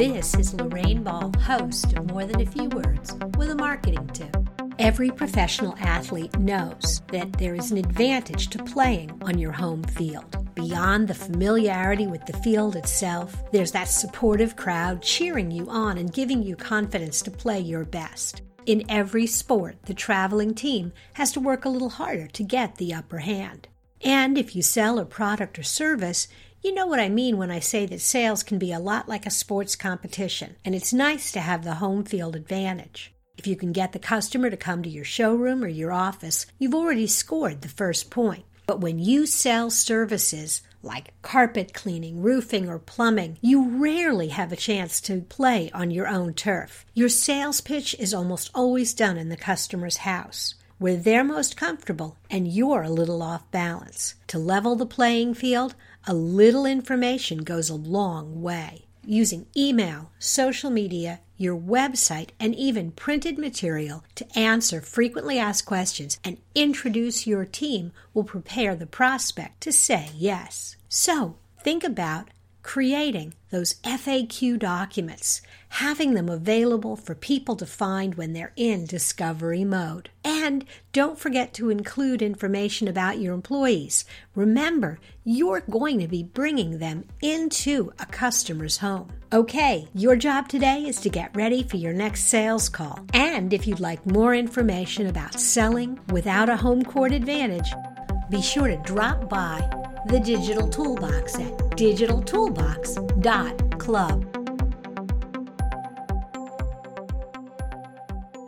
This is Lorraine Ball, host of More Than a Few Words, with a marketing tip. Every professional athlete knows that there is an advantage to playing on your home field. Beyond the familiarity with the field itself, there's that supportive crowd cheering you on and giving you confidence to play your best. In every sport, the traveling team has to work a little harder to get the upper hand. And if you sell a product or service, you know what I mean when I say that sales can be a lot like a sports competition, and it's nice to have the home field advantage. If you can get the customer to come to your showroom or your office, you've already scored the first point. But when you sell services like carpet cleaning, roofing, or plumbing, you rarely have a chance to play on your own turf. Your sales pitch is almost always done in the customer's house where they're most comfortable and you're a little off balance. To level the playing field, a little information goes a long way. Using email, social media, your website, and even printed material to answer frequently asked questions and introduce your team will prepare the prospect to say yes. So, think about creating those FAQ documents, having them available for people to find when they're in discovery mode. And don't forget to include information about your employees. Remember, you're going to be bringing them into a customer's home. Okay, your job today is to get ready for your next sales call. And if you'd like more information about selling without a home court advantage, be sure to drop by the Digital Toolbox at digitaltoolbox.club.